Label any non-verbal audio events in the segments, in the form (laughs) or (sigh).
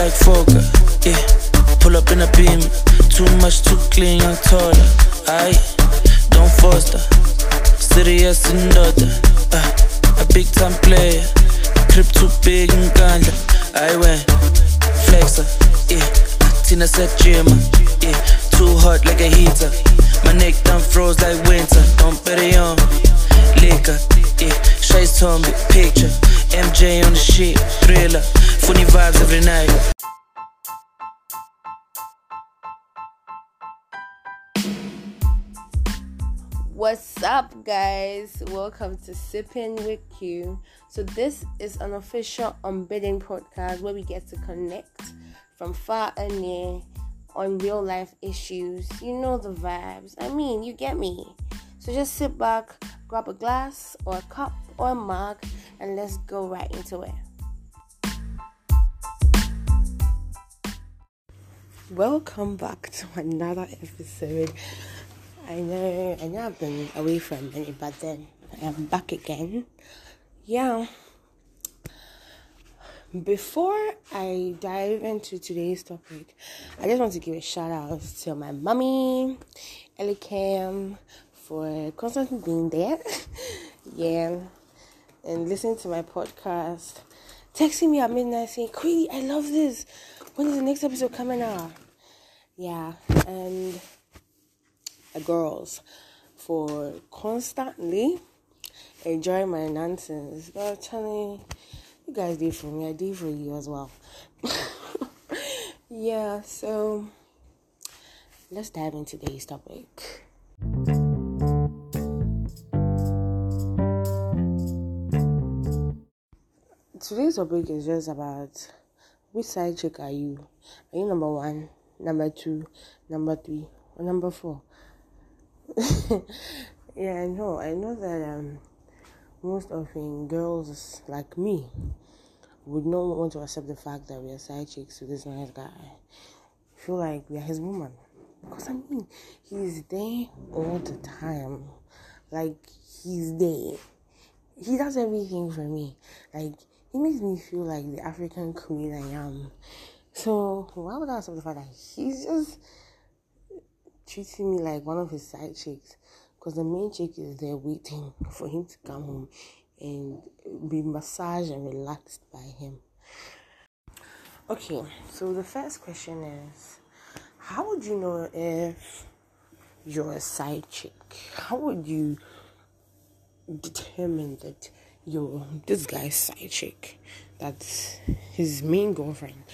like Fokker. Yeah, pull up in a beam. Too much, too clean, young taller. I don't foster. Serious daughter. Uh, a big time player. Crib too big and ganja. I went flexer. Yeah, Tina said Jimmer. Yeah, too hot like a heater. My neck done froze like winter. Don't bet it on liquor. Yeah, Shay's told me picture. MJ on the shit, thriller. Funny vibes every night. What's up, guys? Welcome to Sipping with Q. So, this is an official unbidding podcast where we get to connect from far and near on real life issues. You know the vibes. I mean, you get me. So, just sit back, grab a glass or a cup or a mug, and let's go right into it. Welcome back to another episode. I know, I know I've been away for a minute, but then I am back again. Yeah. Before I dive into today's topic, I just want to give a shout out to my mommy, Ellie Cam, for constantly being there. (laughs) yeah. And listening to my podcast. Texting me at midnight saying, Queenie, I love this. When is the next episode coming out? Yeah. And girls for constantly enjoying my nonsense. But you, you guys did for me, I did for you as well. (laughs) yeah, so let's dive into today's topic. Today's topic is just about which side chick are you? Are you number one, number two, number three, or number four? (laughs) yeah, I know. I know that um, most often girls like me would not want to accept the fact that we are side chicks to this nice guy. Feel like we are his woman. Because I mean, he's there all the time. Like, he's there. He does everything for me. Like, he makes me feel like the African queen I am. So, why would I accept the fact that he's just treating me like one of his side chicks because the main chick is there waiting (laughs) for him to come home and be massaged and relaxed by him. Okay, so the first question is how would you know if you're a side chick? How would you determine that you're this guy's side chick? That his main girlfriend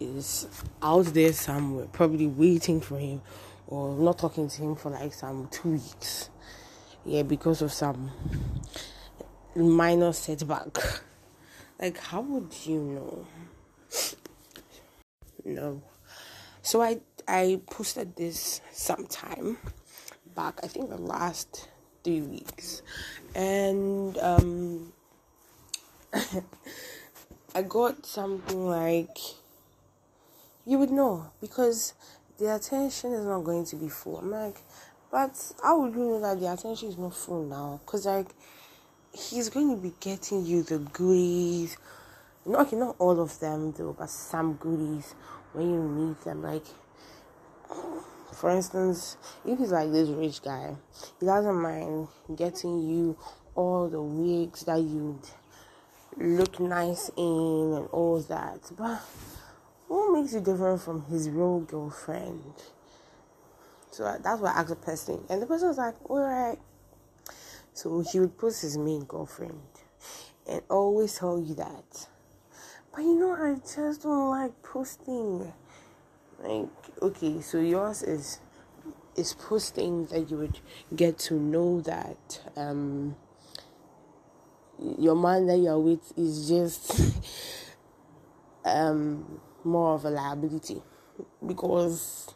is out there somewhere, probably waiting for him or not talking to him for like some two weeks. Yeah, because of some minor setback. Like, how would you know? No. So I I posted this sometime back. I think the last three weeks, and um, (laughs) I got something like you would know because the attention is not going to be full. I'm like, but how would you know that the attention is not full now? Because, like, he's going to be getting you the goodies. No, okay, not all of them, though, but some goodies when you need them. Like, for instance, if he's like this rich guy, he doesn't mind getting you all the wigs that you'd look nice in and all that. But what makes you different from his real girlfriend? So that's what I asked the person, and the person was like, "All right." So he would post his main girlfriend, and always tell you that. But you know, I just don't like posting. Like, okay, so yours is is posting that you would get to know that um your man that you're with is just (laughs) um more of a liability because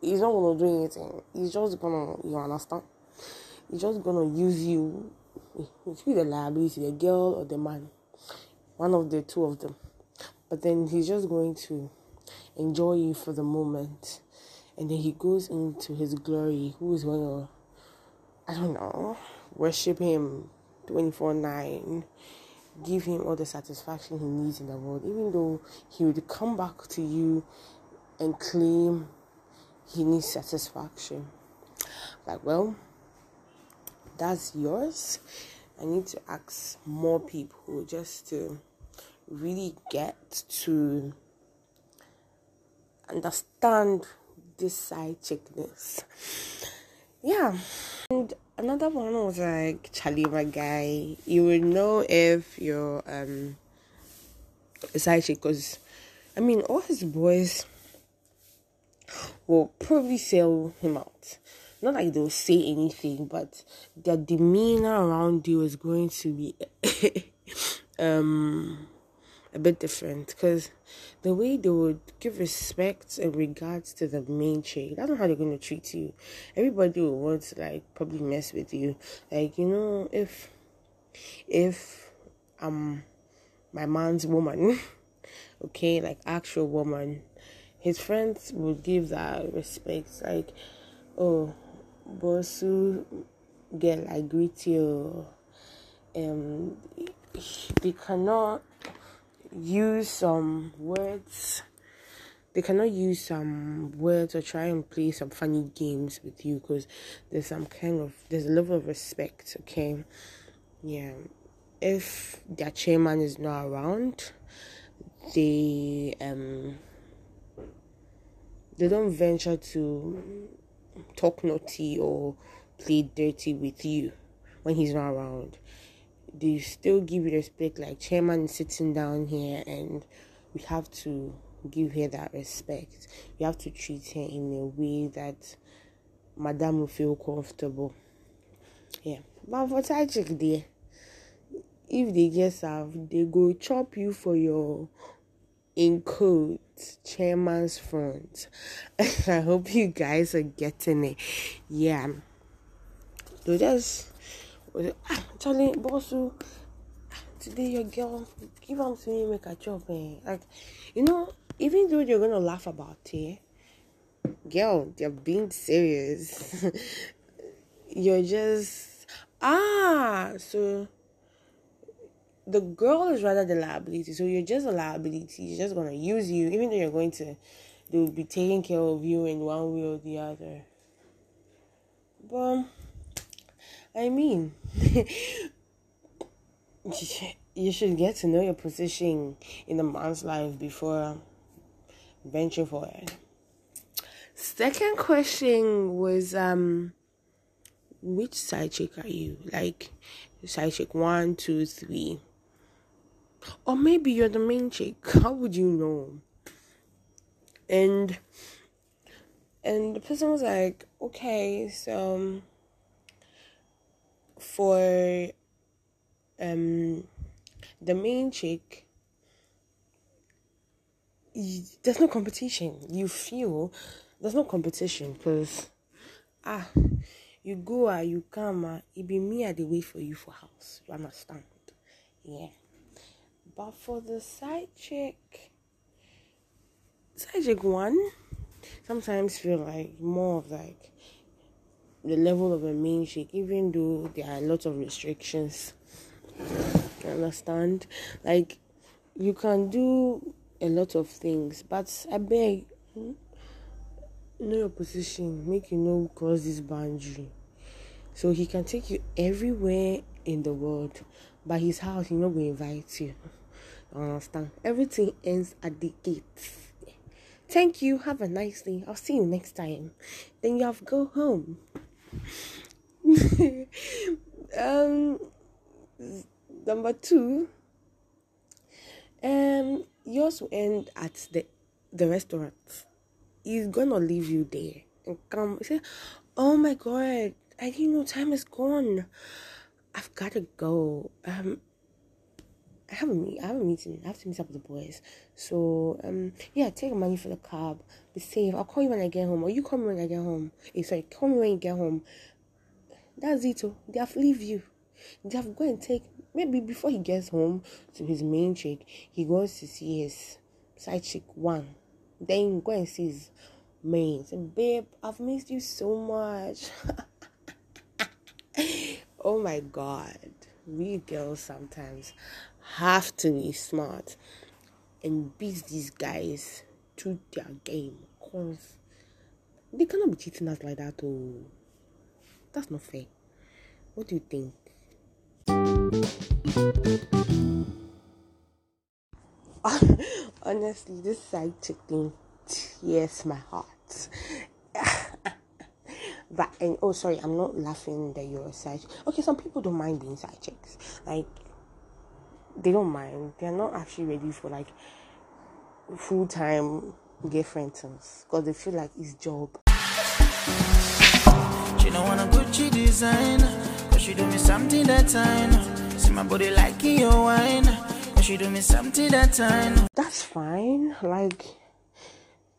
he's not gonna do anything. He's just gonna you understand? He's just gonna use you. It's be the liability, the girl or the man. One of the two of them. But then he's just going to enjoy you for the moment. And then he goes into his glory. Who is gonna I don't know, worship him twenty four nine give him all the satisfaction he needs in the world, even though he would come back to you and claim he needs satisfaction. Like, well, that's yours. I need to ask more people just to really get to understand this side chickness. Yeah. And another one was like Charlie my guy. You will know if you're um side chick because I mean all his boys will probably sell him out. Not like they'll say anything, but their demeanor around you is going to be (laughs) um a bit different because the way they would give respect and regards to the main chick, that's not know how they're going to treat you. Everybody will want to like probably mess with you. Like, you know, if if um my man's woman, (laughs) okay, like actual woman, his friends would give that respect. Like, oh, Bosu, girl, I greet you. Um, they cannot use some words. They cannot use some words or try and play some funny games with you because there's some kind of there's a level of respect okay? Yeah. If their chairman is not around they um they don't venture to talk naughty or play dirty with you when he's not around they still give you respect like chairman sitting down here and we have to give her that respect. We have to treat her in a way that madam will feel comfortable. Yeah. But for chick there if they get served they go chop you for your in code chairman's front. (laughs) I hope you guys are getting it. Yeah. They just ah, Charlie, boss, today your girl give them to me, make a job, eh? Like, you know, even though you're gonna laugh about it, girl, they're being serious. (laughs) you're just ah, so the girl is rather the liability, so you're just a liability. She's just gonna use you, even though you're going to, they will be taking care of you in one way or the other. But I mean, (laughs) you should get to know your position in a man's life before venturing forward. Second question was um which side chick are you? Like side chick one, two, three. Or maybe you're the main chick. How would you know? And and the person was like, okay, so for um the main chick there's no competition. You feel there's no competition because ah you go ah you come ah it be me at the wait for you for house. You understand? Yeah. But for the side chick side chick one sometimes feel like more of like the level of a main chick, even though there are a lot of restrictions. You understand? Like, you can do a lot of things, but I beg, know your position, make you know cross this boundary. So he can take you everywhere in the world, but his house, he not going invite you. you understand? Everything ends at the gates. Thank you. Have a nice day. I'll see you next time. Then you have to go home. (laughs) um, number two, um, yours will end at the the restaurant. He's gonna leave you there and come say, "Oh my god, I didn't know time is gone. I've gotta go. Um, I have a meet. I have a meeting. I have to meet up with the boys. So um, yeah, take money for the cab. Be safe. I'll call you when I get home, or you call me when I get home. Hey, sorry, call me when you get home. That's it. Oh, they have leave you. They have go and take maybe before he gets home to his main chick, he goes to see his side chick one. Then go and see his main. Say, babe, I've missed you so much. (laughs) oh my god. We girls sometimes have to be smart and beat these guys to their game because they cannot be cheating us like that. Oh, that's not fair. What do you think? (laughs) Honestly, this side chick thing tears my heart. But and oh sorry, I'm not laughing that you're a side. Okay, some people don't mind being side chicks. Like they don't mind. They're not actually ready for like full time girlfriends because they feel like it's job. She don't wanna Gucci design, cause she do me something that time. See my body like your wine, cause she do me something that time. That's fine. Like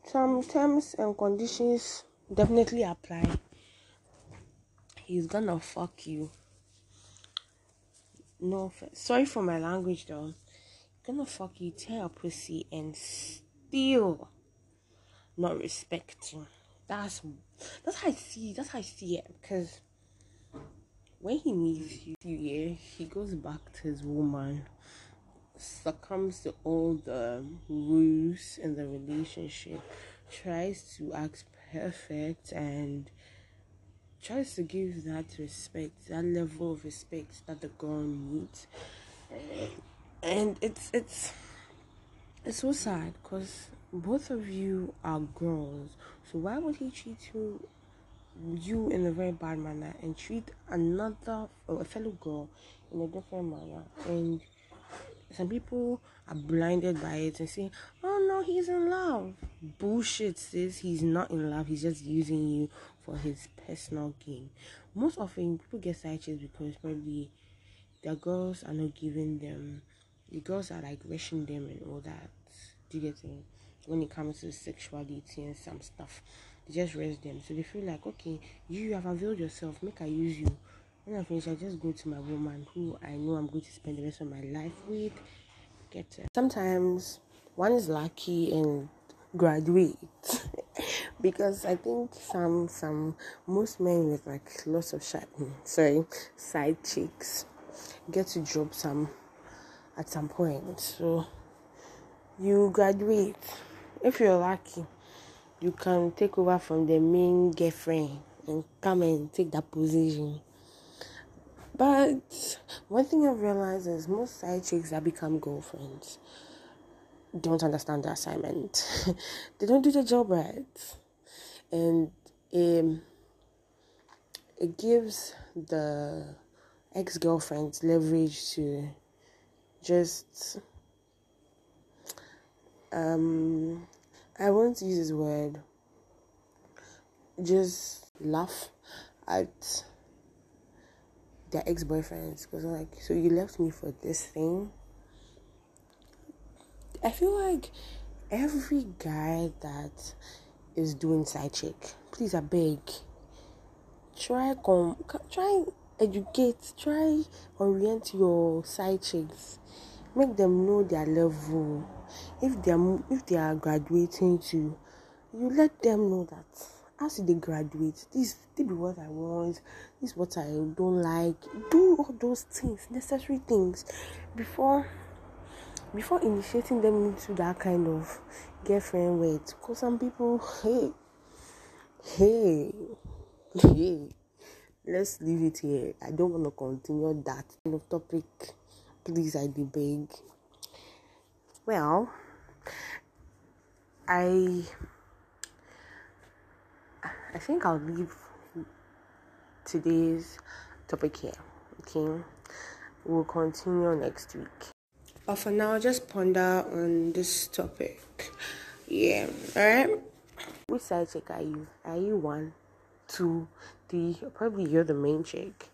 some terms and conditions definitely apply. He's gonna fuck you. No sorry for my language though. Gonna fuck you tear a pussy and still not respect you. That's that's how i see that's how i see it because when he meets you yeah he goes back to his woman succumbs to all the rules in the relationship tries to act perfect and tries to give that respect, that level of respect that the girl needs, and it's it's it's so sad because both of you are girls. So why would he treat you you in a very bad manner and treat another a fellow girl in a different manner? And some people are blinded by it and say, "Oh no, he's in love." Bullshit, sis. He's not in love. He's just using you for his personal gain. Most often, people get side chicks because probably their girls are not giving them. The girls are like rushing them and all that. Do you get? When it comes to sexuality and some stuff, they just rest them. So they feel like, okay, you have availed yourself. Make I use you. When I finish, I just go to my woman who I know I'm going to spend the rest of my life with. Get it. Sometimes one is lucky and graduate (laughs) because I think some some most men with like lots of side mm, sorry side chicks get to drop some at some point. So you graduate. If you're lucky, you can take over from the main girlfriend and come and take that position. But one thing I've realized is most side chicks that become girlfriends don't understand the assignment. (laughs) they don't do the job right and um, it gives the ex girlfriend leverage to just um I won't use this word just laugh at their ex boyfriends because like so you left me for this thing. I feel like every guy that is doing side chick. Please, I beg. Try come, try educate, try orient your side chicks. Make them know their level. If they are if they are graduating to, you let them know that as they graduate, this this be what I want. This is what I don't like. Do all those things, necessary things, before before initiating them into that kind of girlfriend wait because some people hey hey hey let's leave it here. I don't want to continue that kind of topic. Please i beg. Well i i think i'll leave today's topic here okay? We'll continue next week but for now, just ponder on this topic. Yeah, alright? Which side chick are you? Are you one, two, three? Probably you're the main chick.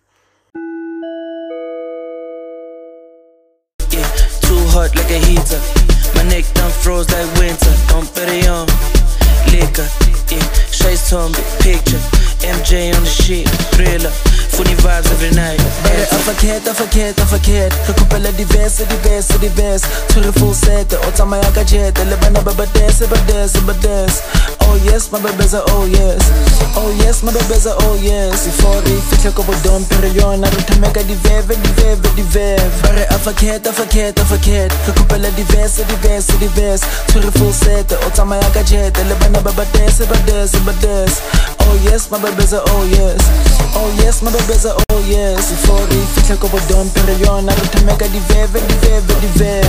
Yeah, too hot like a heater. My neck done froze like winter. Don't put it on. Liquor, yeah. Chase Tombe, picture. MJ on the shit, thriller. Funny vibes every night. Bare afakhet afakhet afakhet re khopela diverse diverse diverse. Tshwere full set o tsamaya ka jet. Le bana ba ba dance ba dance ba dance oh yes my babeza oh yes. Oh yes my babeza oh yes. Before re fitlhe ko bodompe re yona re thameka diveve diveve diveve bare afakhet afakhet afakhet re khopela diverse diverse diverse. Tshwere full set o tsamaya ka jet. Le bana ba ba dance ba dance ba dance oh yes my babeza oh yes. Oh yes my babeza oh yes. Before re fitlhe ko bodompe re yona re thameka diveve diveve diveve